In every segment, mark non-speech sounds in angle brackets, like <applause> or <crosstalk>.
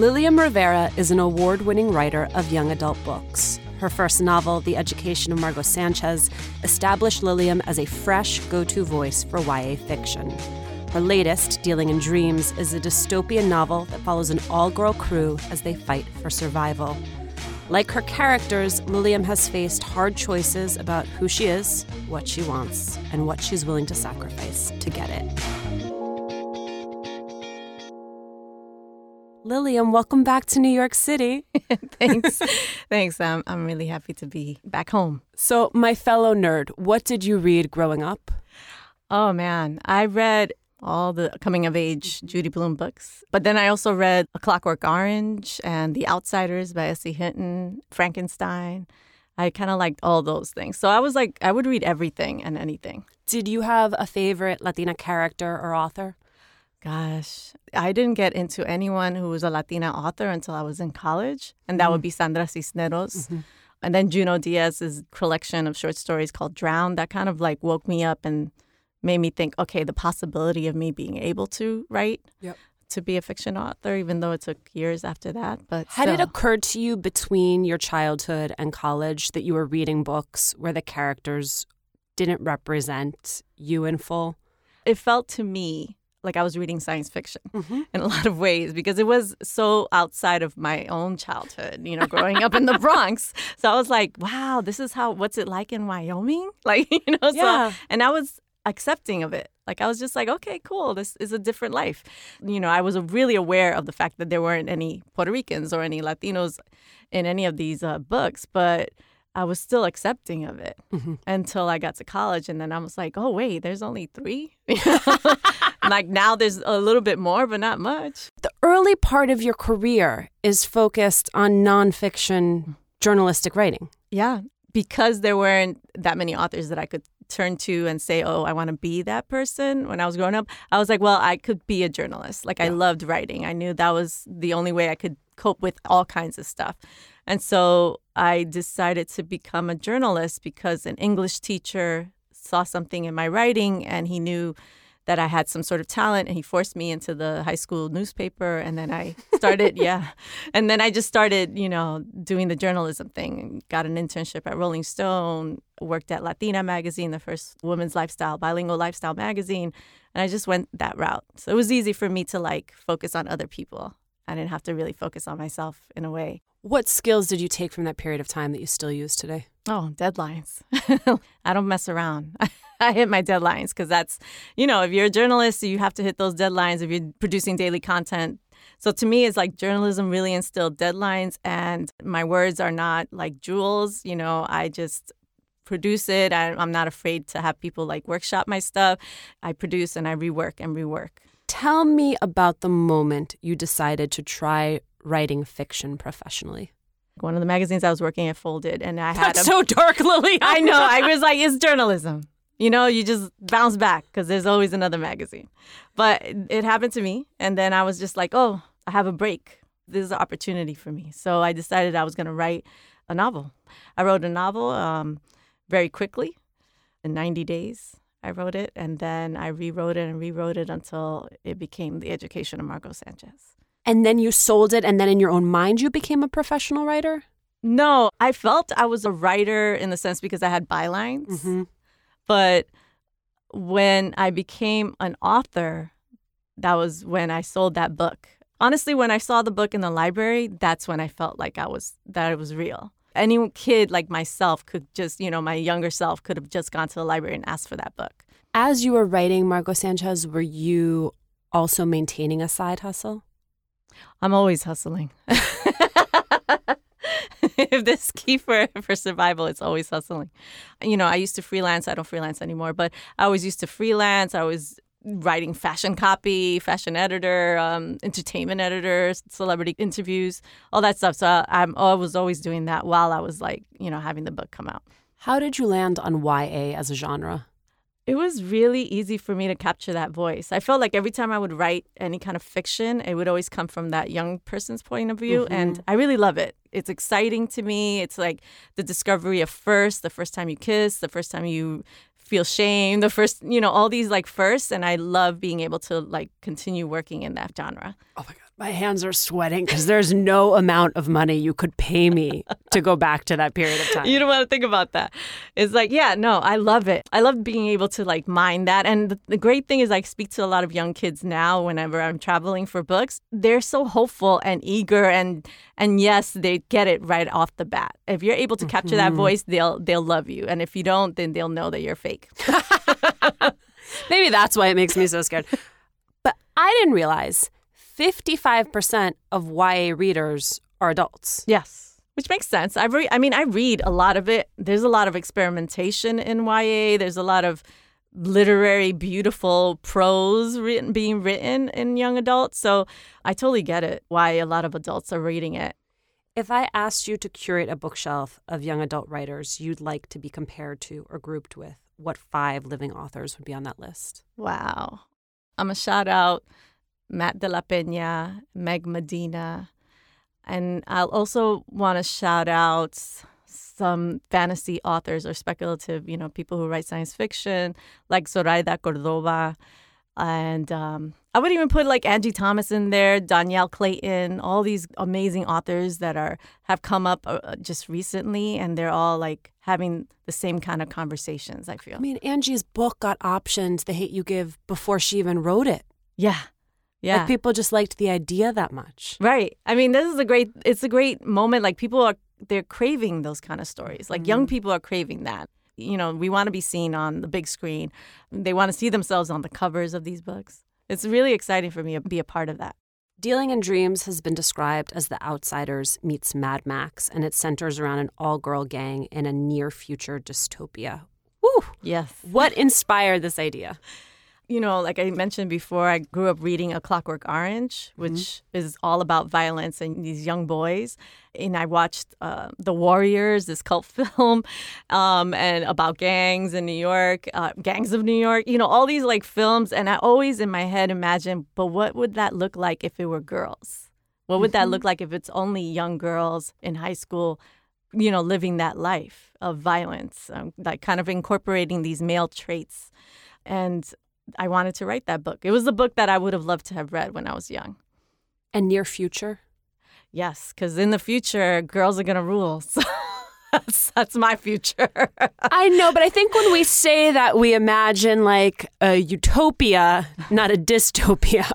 Lilliam Rivera is an award winning writer of young adult books. Her first novel, The Education of Margot Sanchez, established Lilliam as a fresh go to voice for YA fiction. Her latest, Dealing in Dreams, is a dystopian novel that follows an all girl crew as they fight for survival. Like her characters, Lilliam has faced hard choices about who she is, what she wants, and what she's willing to sacrifice to get it. Lilliam, welcome back to New York City. <laughs> Thanks. Thanks. I'm, I'm really happy to be back home. So, my fellow nerd, what did you read growing up? Oh, man. I read all the coming of age Judy Blume books. But then I also read A Clockwork Orange and The Outsiders by S.E. Hinton, Frankenstein. I kind of liked all those things. So I was like, I would read everything and anything. Did you have a favorite Latina character or author? Gosh, I didn't get into anyone who was a Latina author until I was in college, and that mm would be Sandra Cisneros. Mm-hmm. And then Junot Diaz's collection of short stories called Drown, that kind of like woke me up and made me think, okay, the possibility of me being able to write, yep. to be a fiction author, even though it took years after that. But had still. it occurred to you between your childhood and college that you were reading books where the characters didn't represent you in full? It felt to me like I was reading science fiction mm-hmm. in a <laughs> lot of ways because it was so outside of my own childhood, you know, growing up in the <laughs> Bronx. So I was like, wow, this is how what's it like in Wyoming? <laughs> Like, you know, yeah. so and I was accepting of it. Like I was just like, okay, cool. This is a different life. You know, I was really aware of the fact that there weren't any Puerto Ricans or any Latinos in any of these uh, books, but I was still accepting of it mm-hmm. until I got to college. And then I was like, oh, wait, there's only three? <laughs> <laughs> like now there's a little bit more, but not much. The early part of your career is focused on nonfiction journalistic writing. Yeah, because there weren't that many authors that I could turn to and say, oh, I want to be that person when I was growing up. I was like, well, I could be a journalist. Like, yeah. I loved writing. I knew that was the only way I could cope with all kinds of stuff. And so I decided to become a journalist because an English teacher saw something in my writing and he knew that I had some sort of talent and he forced me into the high school newspaper and then I started <laughs> yeah. And then I just started you know doing the journalism thing got an internship at Rolling Stone worked at Latina magazine the first women's lifestyle bilingual lifestyle magazine and I just went that route. So it was easy for me to like focus on other people. I didn't have to really focus on myself in a way. What skills did you take from that period of time that you still use today? Oh, deadlines. <laughs> I don't mess around. <laughs> I hit my deadlines because that's, you know, if you're a journalist, you have to hit those deadlines. If you're producing daily content, so to me, it's like journalism really instilled deadlines, and my words are not like jewels. You know, I just produce it. I, I'm not afraid to have people like workshop my stuff. I produce and I rework and rework. Tell me about the moment you decided to try writing fiction professionally. One of the magazines I was working at folded, and I had That's a, so dark, <laughs> Lily. I know. I was like, it's journalism. You know, you just bounce back because there's always another magazine. But it happened to me, and then I was just like, oh, I have a break. This is an opportunity for me. So I decided I was going to write a novel. I wrote a novel um, very quickly in 90 days. I wrote it and then I rewrote it and rewrote it until it became The Education of Margot Sanchez. And then you sold it, and then in your own mind, you became a professional writer? No, I felt I was a writer in the sense because I had bylines. Mm-hmm. But when I became an author, that was when I sold that book honestly, when I saw the book in the library, that's when I felt like I was that it was real. Any kid like myself could just, you know, my younger self could have just gone to the library and asked for that book. As you were writing Margot Sanchez, were you also maintaining a side hustle? I'm always hustling. <laughs> if this key for for survival, it's always hustling. You know, I used to freelance. I don't freelance anymore, but I always used to freelance. I was writing fashion copy, fashion editor, um, entertainment editor, celebrity interviews, all that stuff. So I'm, I was always doing that while I was like, you know, having the book come out. How did you land on YA as a genre? It was really easy for me to capture that voice. I felt like every time I would write any kind of fiction, it would always come from that young person's point of view. Mm-hmm. And I really love it. It's exciting to me. It's like the discovery of first, the first time you kiss, the first time you feel shame the first you know all these like firsts. And i love being able to like continue working in that genre oh my god my hands are sweating because there's no amount of money you could pay me to go back to that period of time. You don't want to think about that. It's like, yeah, no, I love it. I love being able to like mine that. And the, the great thing is, I speak to a lot of young kids now whenever I'm traveling for books. They're so hopeful and eager, and and yes, they get it right off the bat. If you're able to capture mm-hmm. that voice, they'll they'll love you. And if you don't, then they'll know that you're fake. <laughs> <laughs> Maybe that's why it makes me so scared. But I didn't realize 55% of YA readers are adults. Yes. Which makes sense. I re- I mean, I read a lot of it. There's a lot of experimentation in YA. There's a lot of literary, beautiful prose written, being written in young adults. So I totally get it why a lot of adults are reading it. If I asked you to curate a bookshelf of young adult writers you'd like to be compared to or grouped with, what five living authors would be on that list? Wow. I'm a shout out Matt de la Peña, Meg Medina. And I'll also want to shout out some fantasy authors or speculative, you know, people who write science fiction, like Zoraida Cordova. And um, I would even put like Angie Thomas in there, Dhonielle Clayton, all these amazing authors that are have come up uh, just recently, and they're all like having the same kind of conversations. I feel. I mean, Angie's book got optioned, "The Hate You Give," before she even wrote it. Yeah, yeah. Like people just liked the idea that much. Right. I mean, this is a great it's a great moment like people are they're craving those kind of stories. Like mm-hmm. young people are craving that. You know, we want to be seen on the big screen. They want to see themselves on the covers of these books. It's really exciting for me to be a part of that. Dealing in Dreams has been described as The Outsiders meets Mad Max, and it centers around an all girl gang in a near future dystopia. Woo! Yes. What inspired this idea? <laughs> you know, like I mentioned before, I grew up reading A Clockwork Orange, which mm-hmm. is all about violence and these young boys. And I watched uh, The Warriors, this cult <laughs> film, um, and about gangs in New York, uh, Gangs of New York, you know, all these like films. And I always in my head imagine, but what would that look like if it were girls? What would mm-hmm. that look like if it's only young girls in high school, you know, living that life of violence, um, like kind of incorporating these male traits? And I wanted to write that book. It was the book that I would have loved to have read when I was young. And near future? Yes, because in the future, girls are going to rule. <laughs> So that's, that's my future. <laughs> I know, but I think when we say that, we imagine like a utopia, not a dystopia.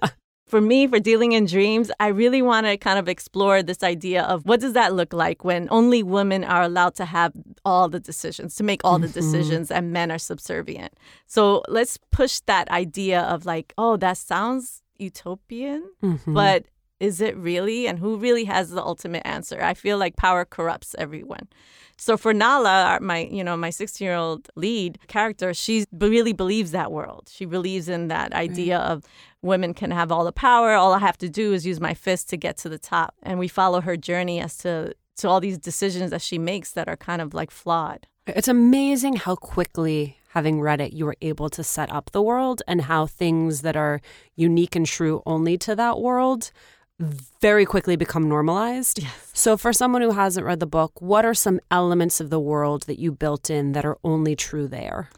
For me, for dealing in dreams, I really want to kind of explore this idea of what does that look like when only women are allowed to have all the decisions, to make all the mm-hmm. decisions, and men are subservient. So let's push that idea of like, oh, that sounds utopian, mm-hmm. but is it really? And who really has the ultimate answer? I feel like power corrupts everyone. So for Nala, my you know my 16 year old lead character, she really believes that world. She believes in that idea right. of women can have all the power. All I have to do is use my fist to get to the top. And we follow her journey as to to all these decisions that she makes that are kind of like flawed. It's amazing how quickly having read it, you were able to set up the world and how things that are unique and true only to that world very quickly become normalized. Yes. So, for someone who hasn't read the book, what are some elements of the world that you built in that are only true there?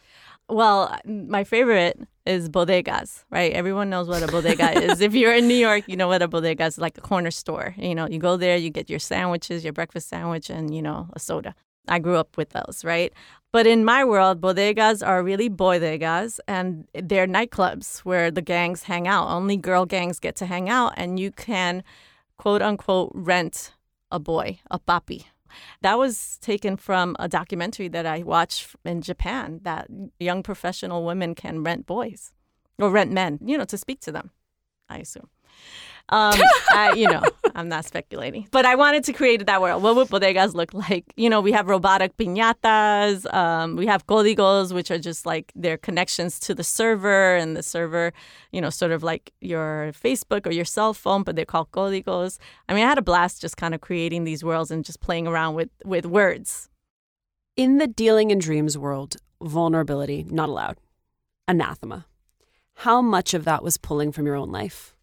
Well, my favorite is bodegas, right? Everyone knows what a bodega is. If you're in New York, you know what a bodega is like a corner store. You know, you go there, you get your sandwiches, your breakfast sandwich, and, you know, a soda. I grew up with those, right? But in my world, bodegas are really bodegas and they're nightclubs where the gangs hang out. Only girl gangs get to hang out, and you can, quote unquote, rent a boy, a papi. That was taken from a documentary that I watched in Japan that young professional women can rent boys or rent men, you know, to speak to them, I assume. Um, I, you know, I'm not speculating, but I wanted to create that world. What would bodegas look like? You know, we have robotic piñatas. Um, we have códigos, which are just like their connections to the server, and the server, you know, sort of like your Facebook or your cell phone, but they're called códigos. I mean, I had a blast just kind of creating these worlds and just playing around with with words. In the dealing in dreams world, vulnerability not allowed, anathema. How much of that was pulling from your own life?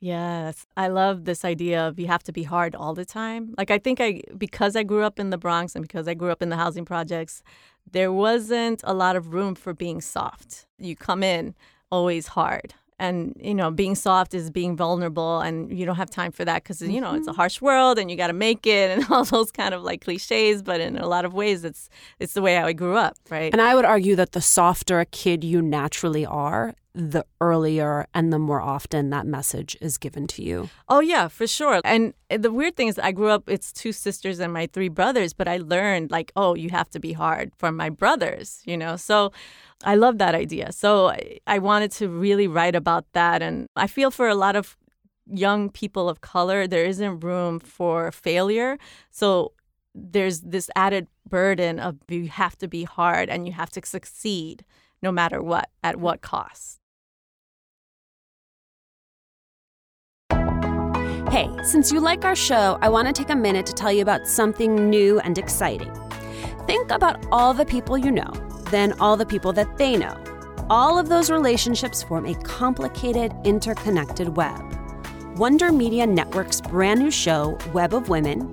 Yes, I love this idea of you have to be hard all the time. Like I think I because I grew up in the Bronx and because I grew up in the housing projects, there wasn't a lot of room for being soft. You come in always hard. And you know, being soft is being vulnerable and you don't have time for that cuz you know, it's a mm-hmm. harsh world and you got to make it and <laughs> all those kind of like clichés, but in a lot of ways it's it's the way I grew up, right? And I would argue that the softer a kid you naturally are, the earlier and the more often that message is given to you. Oh, yeah, for sure. And the weird thing is, I grew up, it's two sisters and my three brothers, but I learned, like, oh, you have to be hard from my brothers, you know? So I love that idea. So I wanted to really write about that. And I feel for a lot of young people of color, there isn't room for failure. So there's this added burden of you have to be hard and you have to succeed no matter what, at mm-hmm. what cost. Hey, since you like our show, I want to take a minute to tell you about something new and exciting. Think about all the people you know, then all the people that they know. All of those relationships form a complicated, interconnected web. Wonder Media Network's brand new show, Web of Women,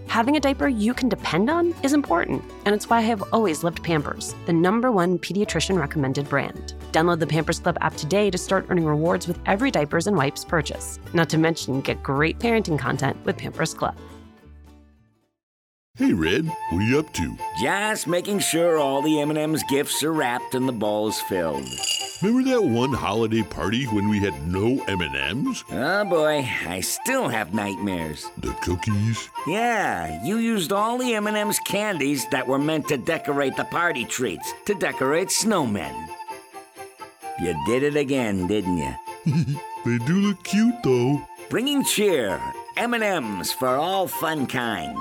Having a diaper you can depend on is important, and it's why I have always loved Pampers, the number one pediatrician recommended brand. Download the Pampers Club app today to start earning rewards with every diapers and wipes purchase. Not to mention, get great parenting content with Pampers Club. Hey, Red, what are you up to? Just making sure all the M&M's gifts are wrapped and the ball's filled. Remember that one holiday party when we had no M&Ms? Oh boy, I still have nightmares. The cookies? Yeah, you used all the M&M's candies that were meant to decorate the party treats, to decorate snowmen. You did it again, didn't you? <laughs> they do look cute though. Bringing cheer, M&M's for all fun kind.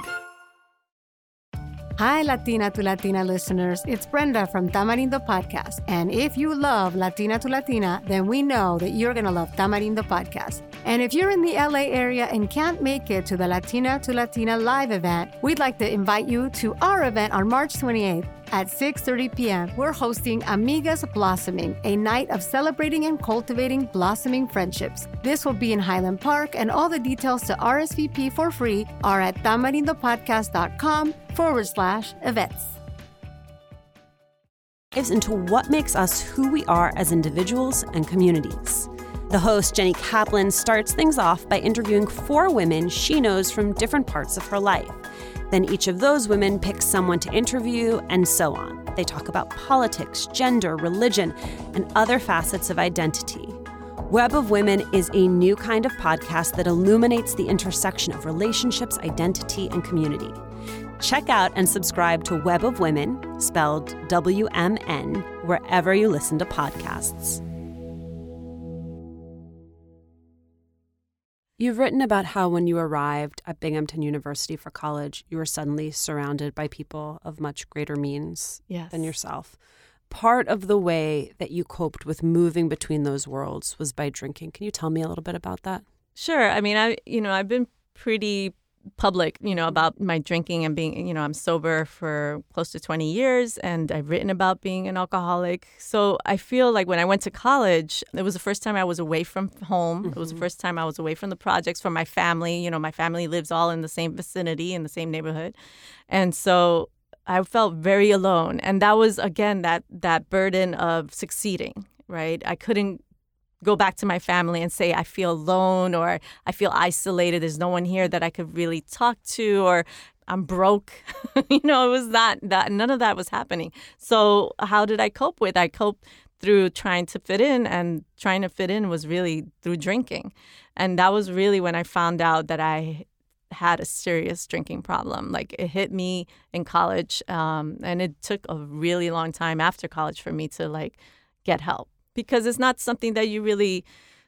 Hi, Latina to Latina listeners. It's Brenda from Tamarindo Podcast. And if you love Latina to Latina, then we know that you're going to love Tamarindo Podcast. And if you're in the LA area and can't make it to the Latina to Latina live event, we'd like to invite you to our event on March 28th at 6:30 p.m. We're hosting Amigas Blossoming, a night of celebrating and cultivating blossoming friendships. This will be in Highland Park, and all the details to RSVP for free are at tamarindopodcast.com forward slash events. Into what makes us who we are as individuals and communities. The host, Jenny Kaplan, starts things off by interviewing four women she knows from different parts of her life. Then each of those women picks someone to interview, and so on. They talk about politics, gender, religion, and other facets of identity. Web of Women is a new kind of podcast that illuminates the intersection of relationships, identity, and community. Check out and subscribe to Web of Women, spelled W M N, wherever you listen to podcasts. You've written about how when you arrived at Binghamton University for college, you were suddenly surrounded by people of much greater means Yes. than yourself. Part of the way that you coped with moving between those worlds was by drinking. Can you tell me a little bit about that? Sure. I mean, I you know I've been pretty public, you know, about my drinking and being, you know, I'm sober for close to 20 years and I've written about being an alcoholic. So I feel like when I went to college, it was the first time I was away from home. It was the mm-hmm. first time I was away from the projects, from my family. You know, my family lives all in the same vicinity, in the same neighborhood. And so I felt very alone. And that was again that that burden of succeeding, right? I couldn't go back to my family and say I feel alone or I feel isolated. There's no one here that I could really talk to or I'm broke. <laughs> you know, it was not that none of that was happening. So how did I cope with? I coped through trying to fit in and trying to fit in was really through drinking. And that was really when I found out that I had a serious drinking problem. Like it hit me in college, um, and it took a really long time after college for me to like get help because it's not something that you really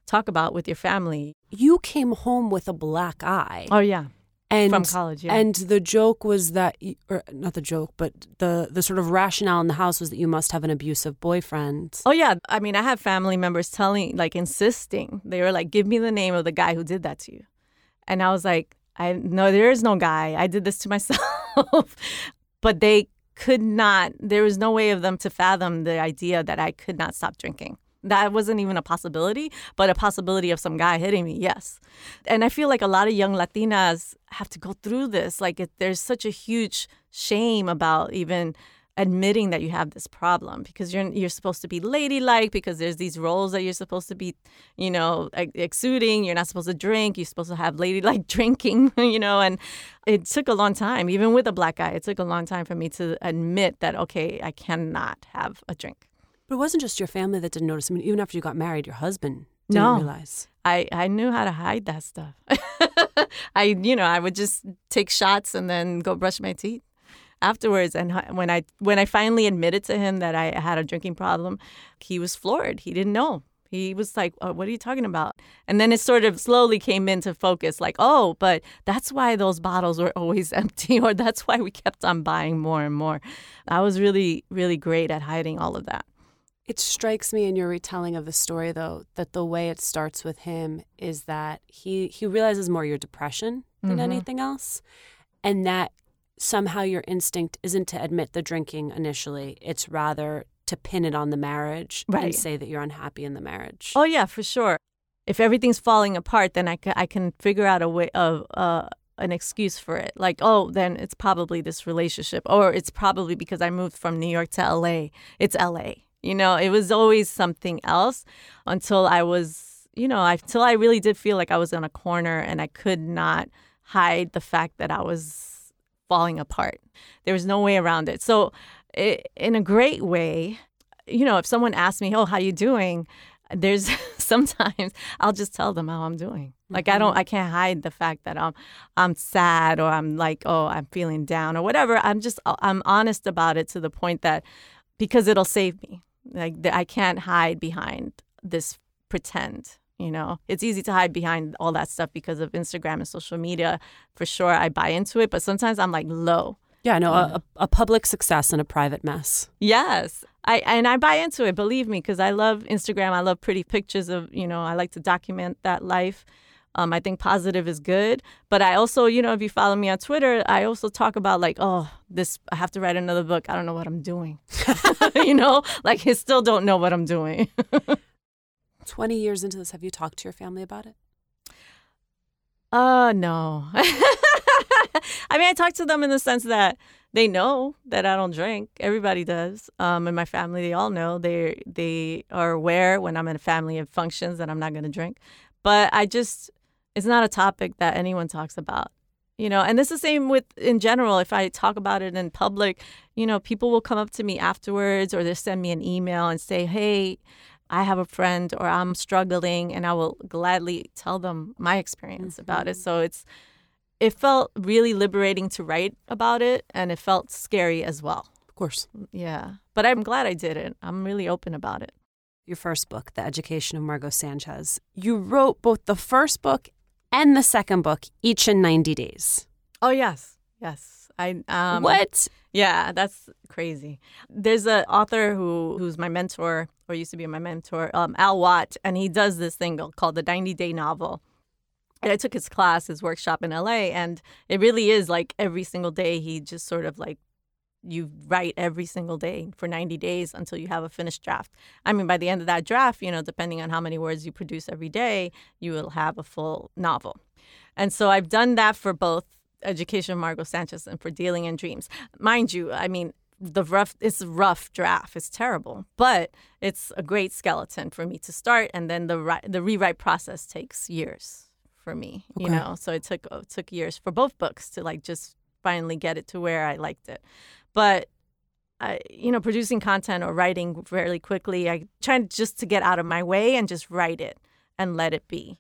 talk about with your family. You came home with a black eye. Oh yeah, and from college. Yeah. And the joke was that, or not the joke, but the the sort of rationale in the house was that you must have an abusive boyfriend. Oh yeah, I mean, I have family members telling, like, insisting. They were like, "Give me the name of the guy who did that to you," and I was like, "I no, there is no guy. I did this to myself." <laughs> but they could not. There was no way of them to fathom the idea that I could not stop drinking. That wasn't even a possibility, but a possibility of some guy hitting me, yes. And I feel like a lot of young Latinas have to go through this. Like, it, there's such a huge shame about even admitting that you have this problem because you're you're supposed to be ladylike because there's these roles that you're supposed to be, you know, exuding. You're not supposed to drink. You're supposed to have ladylike <laughs> drinking, you know. And it took a long time, even with a black guy. It took a long time for me to admit that okay, I cannot have a drink. But it wasn't just your family that didn't notice. I mean, even after you got married, your husband didn't No. realize. I, I knew how to hide that stuff. <laughs> I you know I would just take shots and then go brush my teeth afterwards. And when I when I finally admitted to him that I had a drinking problem, he was floored. He didn't know. He was like, oh, "What are you talking about?" And then it sort of slowly came into focus, like, "Oh, but that's why those bottles were always <laughs> empty, or that's why we kept on buying more and more." I was really really great at hiding all of that. It strikes me in your retelling of the story, though, that the way it starts with him is that he he realizes more your depression than Mhm. anything else, and that somehow your instinct isn't to admit the drinking initially; it's rather to pin it on the marriage and say that you're unhappy in the marriage. Oh yeah, for sure. If everything's falling apart, then I can I can figure out a way of uh, an excuse for it. Like, oh, then it's probably this relationship, or it's probably because I moved from New York to L.A. It's L.A. You know, it was always something else until I was, you know, I, until I really did feel like I was in a corner and I could not hide the fact that I was falling apart. There was no way around it. So, i in a great way, you know, if someone asks me, "Oh, how you doing?" there's <laughs> sometimes I'll just tell them how I'm doing. Like I don't mm-hmm. I can't hide the fact that I'm I'm sad or I'm like, "Oh, I'm feeling down" or whatever. I'm just uh, I'm honest about it to the point that because it'll save me. Like I can't hide behind this pretend, you know. It's easy to hide behind all that stuff because of Instagram and social media. For sure I buy into it, but sometimes I'm like low Yeah, no, a, a public success and a private mess. Yes. I and I buy into it, believe me, because I love Instagram. I love pretty pictures of, you know, I like to document that life. Um, I think positive is good, but I also, you know, if you follow me on Twitter, I also talk about like, oh, this I have to write another book. I don't know what I'm doing. <laughs> you know, like I still don't know what I'm doing. <laughs> 20 years into this, have you talked to your family about it? Uh, no. <laughs> I mean, I talk to them in the sense that they know that I don't drink. Everybody does. Um, in my family, they all know. They they are aware when I'm in a family of functions that I'm not going to drink. But I just, it's not a topic that anyone talks about. You know, and this is the same with in general. If I talk about it in public, you know, people will come up to me afterwards or they send me an email and say, "Hey, I have a friend or I'm struggling," and I will gladly tell them my experience mm-hmm. about it. So it's it felt really liberating to write about it and it felt scary as well. Of course. Yeah. But I'm glad I did it. I'm really open about it. Your first book, The Education of Margot Sanchez, you wrote both the first book and the second book each in 90 days. Oh, yes. Yes. I um What? Yeah, that's crazy. There's an author who who's my mentor or used to be my mentor, um, Al Watt, and he does this thing called the 90 day novel and I took his class, his workshop in LA, and it really is like every single day he just sort of like you write every single day for 90 days until you have a finished draft. I mean, by the end of that draft, you know, depending on how many words you produce every day, you will have a full novel. And so I've done that for both Education of Margot Sanchez and for Dealing in Dreams. Mind you, I mean, the rough it's a rough draft it's terrible but it's a great skeleton for me to start and then the the rewrite process takes years for me, okay. you know. So it took it took years for both books to like just finally get it to where I liked it. But I, you know, producing content or writing fairly quickly, I tried just to get out of my way and just write it and let it be.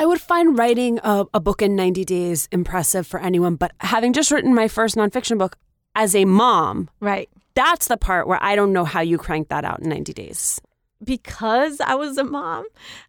I would find writing a, a book in 90 days impressive for anyone, but having just written my first nonfiction book as a mom, right? That's the part where I don't know how you crank that out in 90 days. Because I was a mom,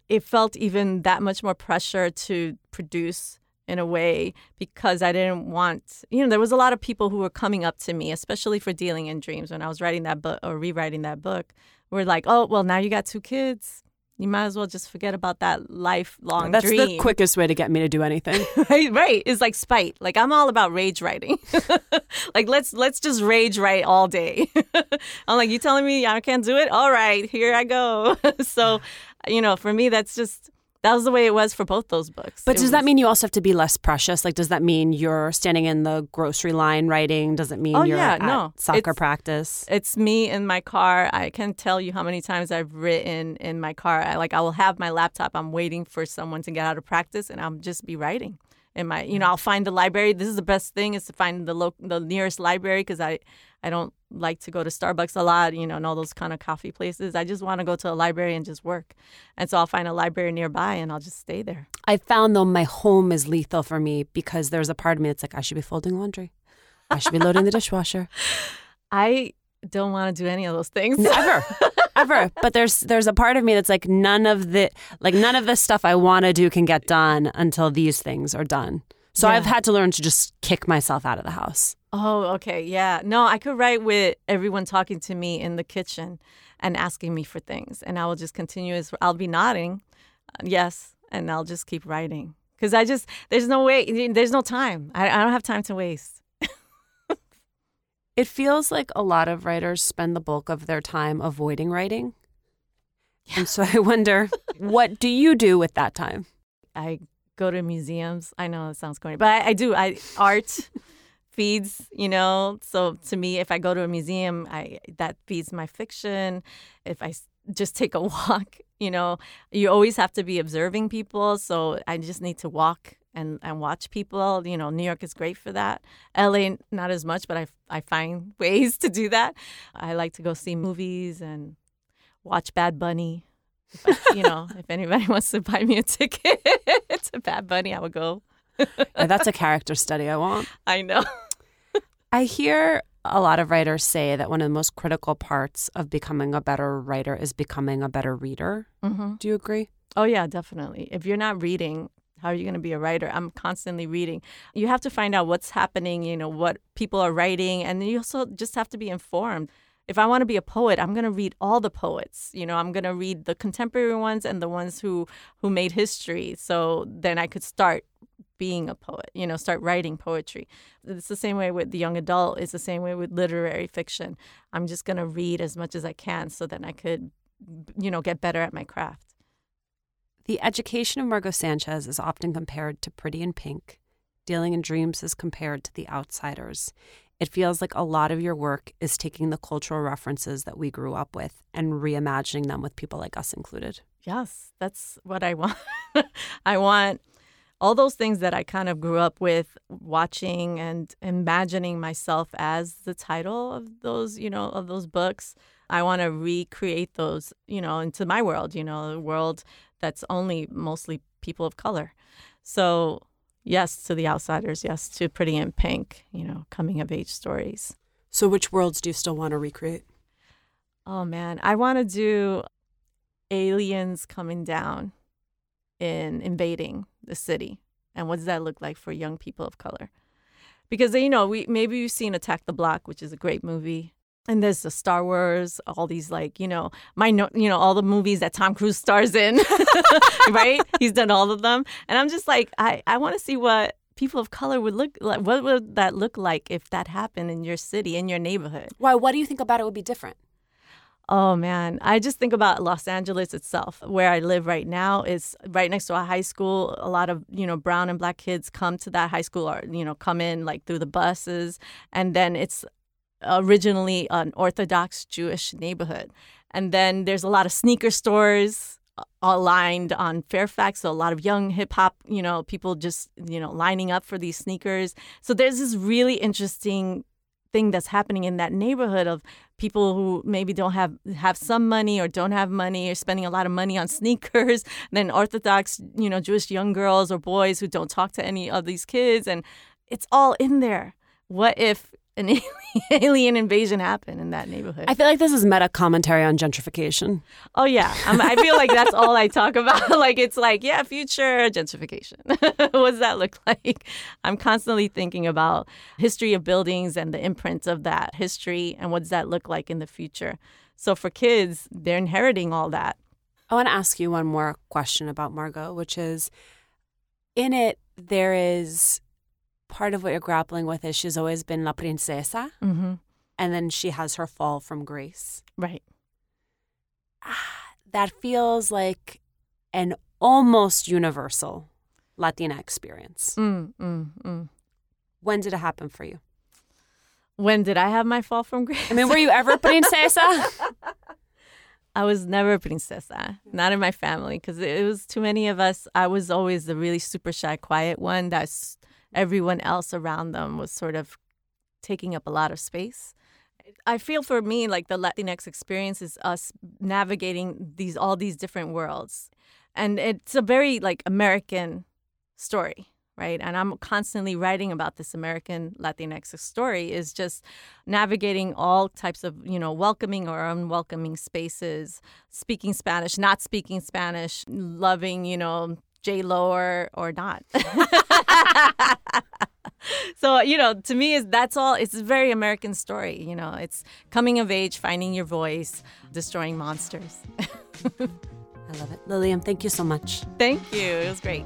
it felt even that much more pressure to produce in a way because I didn't want, you know, there was a lot of people who were coming up to me, especially for Dealing in Dreams. When I was writing that book or rewriting that book, were like, oh, well, now you got two kids you might as well just forget about that lifelong dream. That's dream. the quickest way to get me to do anything. <laughs> right, right. It's like spite. Like I'm all about rage writing. <laughs> like let's let's just rage write all day. <laughs> I'm like, you telling me I can't do it? All right, here I go. so, you know, for me that's just that was the way it was for both those books. But it does was, that mean you also have to be less precious? Like, does that mean you're standing in the grocery line writing? Does it mean oh, you're yeah, at no. soccer it's, practice? It's me in my car. I can tell you how many times I've written in my car. I, like, I will have my laptop. I'm waiting for someone to get out of practice, and I'll just be writing in my. You know, I'll find the library. This is the best thing is to find the lo- the nearest library because I I don't like to go to Starbucks a lot, you know, and all those kind of coffee places. I just want to go to a library and just work. And so I'll find a library nearby and I'll just stay there. I found though my home is lethal for me because there's a part of me that's like, I should be folding laundry. I should be loading the dishwasher. <laughs> I don't want to do any of those things. Never. <laughs> Ever. But there's there's a part of me that's like none of the like none of the stuff I want to do can get done until these things are done. So yeah. I've had to learn to just kick myself out of the house. Oh, okay. Yeah. No, I could write with everyone talking to me in the kitchen and asking me for things. And I will just continue as I'll be nodding, uh, yes, and I'll just keep writing. Because I just, there's no way, there's no time. I, I don't have time to waste. <laughs> it feels like a lot of writers spend the bulk of their time avoiding writing. Yeah. And so I wonder, <laughs> what do you do with that time? I go to museums. I know it sounds corny, but I, I do. I art <laughs> feeds, you know. So to me, if I go to a museum, I that feeds my fiction. If I just take a <laughs> walk, you know, you always have to be observing people. So I just need to walk and, and watch people. You know, New York is great for that. LA, not as much, but I, I find <laughs> ways to do that. I like to go see movies and watch Bad Bunny. I, you know, if anybody <laughs> wants to buy me a ticket <laughs> to Bad Bunny, I would go. that's a character study I want. <laughs> I know. I hear a lot of writers say that one of the most critical parts of becoming a better writer is becoming a better reader. Mm-hmm. Do you agree? Oh, yeah, definitely. If you're not reading, how are you going to be a writer? I'm constantly reading. You have to find out what's happening, you know, what people are writing, and you also just have to be informed. If I want to be a poet, I'm going to read all the poets. You know, I'm going to read the contemporary ones and the ones who who made history. So then I could start being a poet, you know, start writing poetry. It's the same way with the young adult, it's the same way with literary fiction. I'm just going to read as much as I can so then I could, you know, get better at my craft. The education of Margot Sanchez is often compared to Pretty in Pink. Dealing in Dreams is compared to The Outsiders. It feels like a lot of your work is taking the cultural references that we grew up with and reimagining them with people like us included. Yes, that's what I <laughs> want. I want all those things that I kind of grew up with watching and imagining myself as the title of those, you know, of those books. I want to recreate those, you know, into my world, you know, a world that's only mostly people of color. So, yes to the outsiders, yes to Pretty in Pink, you know, coming of age stories. So, which worlds do you still want to recreate? Oh man, I want to do aliens coming down in invading the city and what does that look like for young people of color because you know we maybe you've seen attack the block which is a great movie and there's the Star Wars, all these like you know my no, you know all the movies that Tom Cruise stars in, <laughs> right? He's done all of them, and I'm just like I I want to see what people of color would look like. What would that look like if that happened in your city, in your neighborhood? Why? What do you think about it would be different? Oh man, I just think about Los Angeles itself. Where I live right now is right next to a high school. A lot of, you know, brown and black kids come to that high school or, you know, come in like through the buses and then it's originally an Orthodox Jewish neighborhood. And then there's a lot of sneaker stores uh, aligned on Fairfax. So a lot of young hip hop, you know, people just, you know, lining up for these sneakers. So there's this really interesting thing that's happening in that neighborhood of people who maybe don't have have some money or don't have money or spending a lot of money on <laughs> sneakers then orthodox you know jewish young girls or boys who don't talk to any of these kids and it's all in there what if an <laughs> alien invasion happen in that neighborhood. I feel like this is meta commentary on gentrification. Oh yeah, um, I feel like that's all I talk about. <laughs> like it's like yeah, future gentrification. <laughs> what does that look like? I'm constantly thinking about history of buildings and the imprints of that history and what does that look like in the future. So for kids, they're inheriting all that. I want to ask you one more question about Margot, which is in it there is part of what you're grappling with is she's always been la princesa, mm-hmm. and then she has her fall from grace. Right. Ah, that feels like an almost universal Latina experience. Mm, mm, mm. When did it happen for you? When did I have my fall from grace? I mean, were you ever <laughs> princesa? I was never a princesa, not in my family, because it was too many of us. I was always the really super shy, quiet one that's everyone else around them was sort of taking up a lot of space. I feel for me like the Latinx experience is us navigating these all these different worlds. And it's a very like American story, right? And I'm constantly writing about this American Latinx story is just navigating all types of, you know, welcoming or unwelcoming spaces, speaking Spanish, not speaking Spanish, loving, you know, J Lo or or not. <laughs> <laughs> so you know, to me, is that's all. It's a very American story. You know, it's coming of age, finding your voice, destroying monsters. <laughs> I love it, Lilliam. Thank you so much. Thank you. It was great.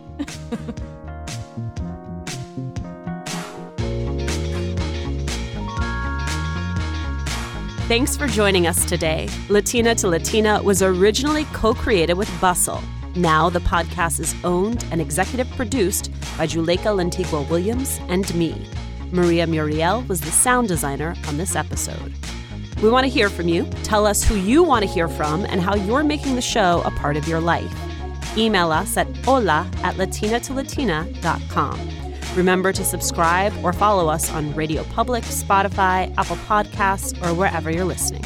Thanks for joining us today. Latina to Latina was originally co created with Bustle now, the podcast is owned and executive produced by Juleyka Lantigua Williams and me. Maria Muriel was the sound designer on this episode. We want to hear from you. Tell us who you want to hear from and how you're making the show a part of your life. Email us at hola at latinatolatina.com. Remember to subscribe or follow us on Radio Public, Spotify, Apple Podcasts, or wherever you're listening.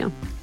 you.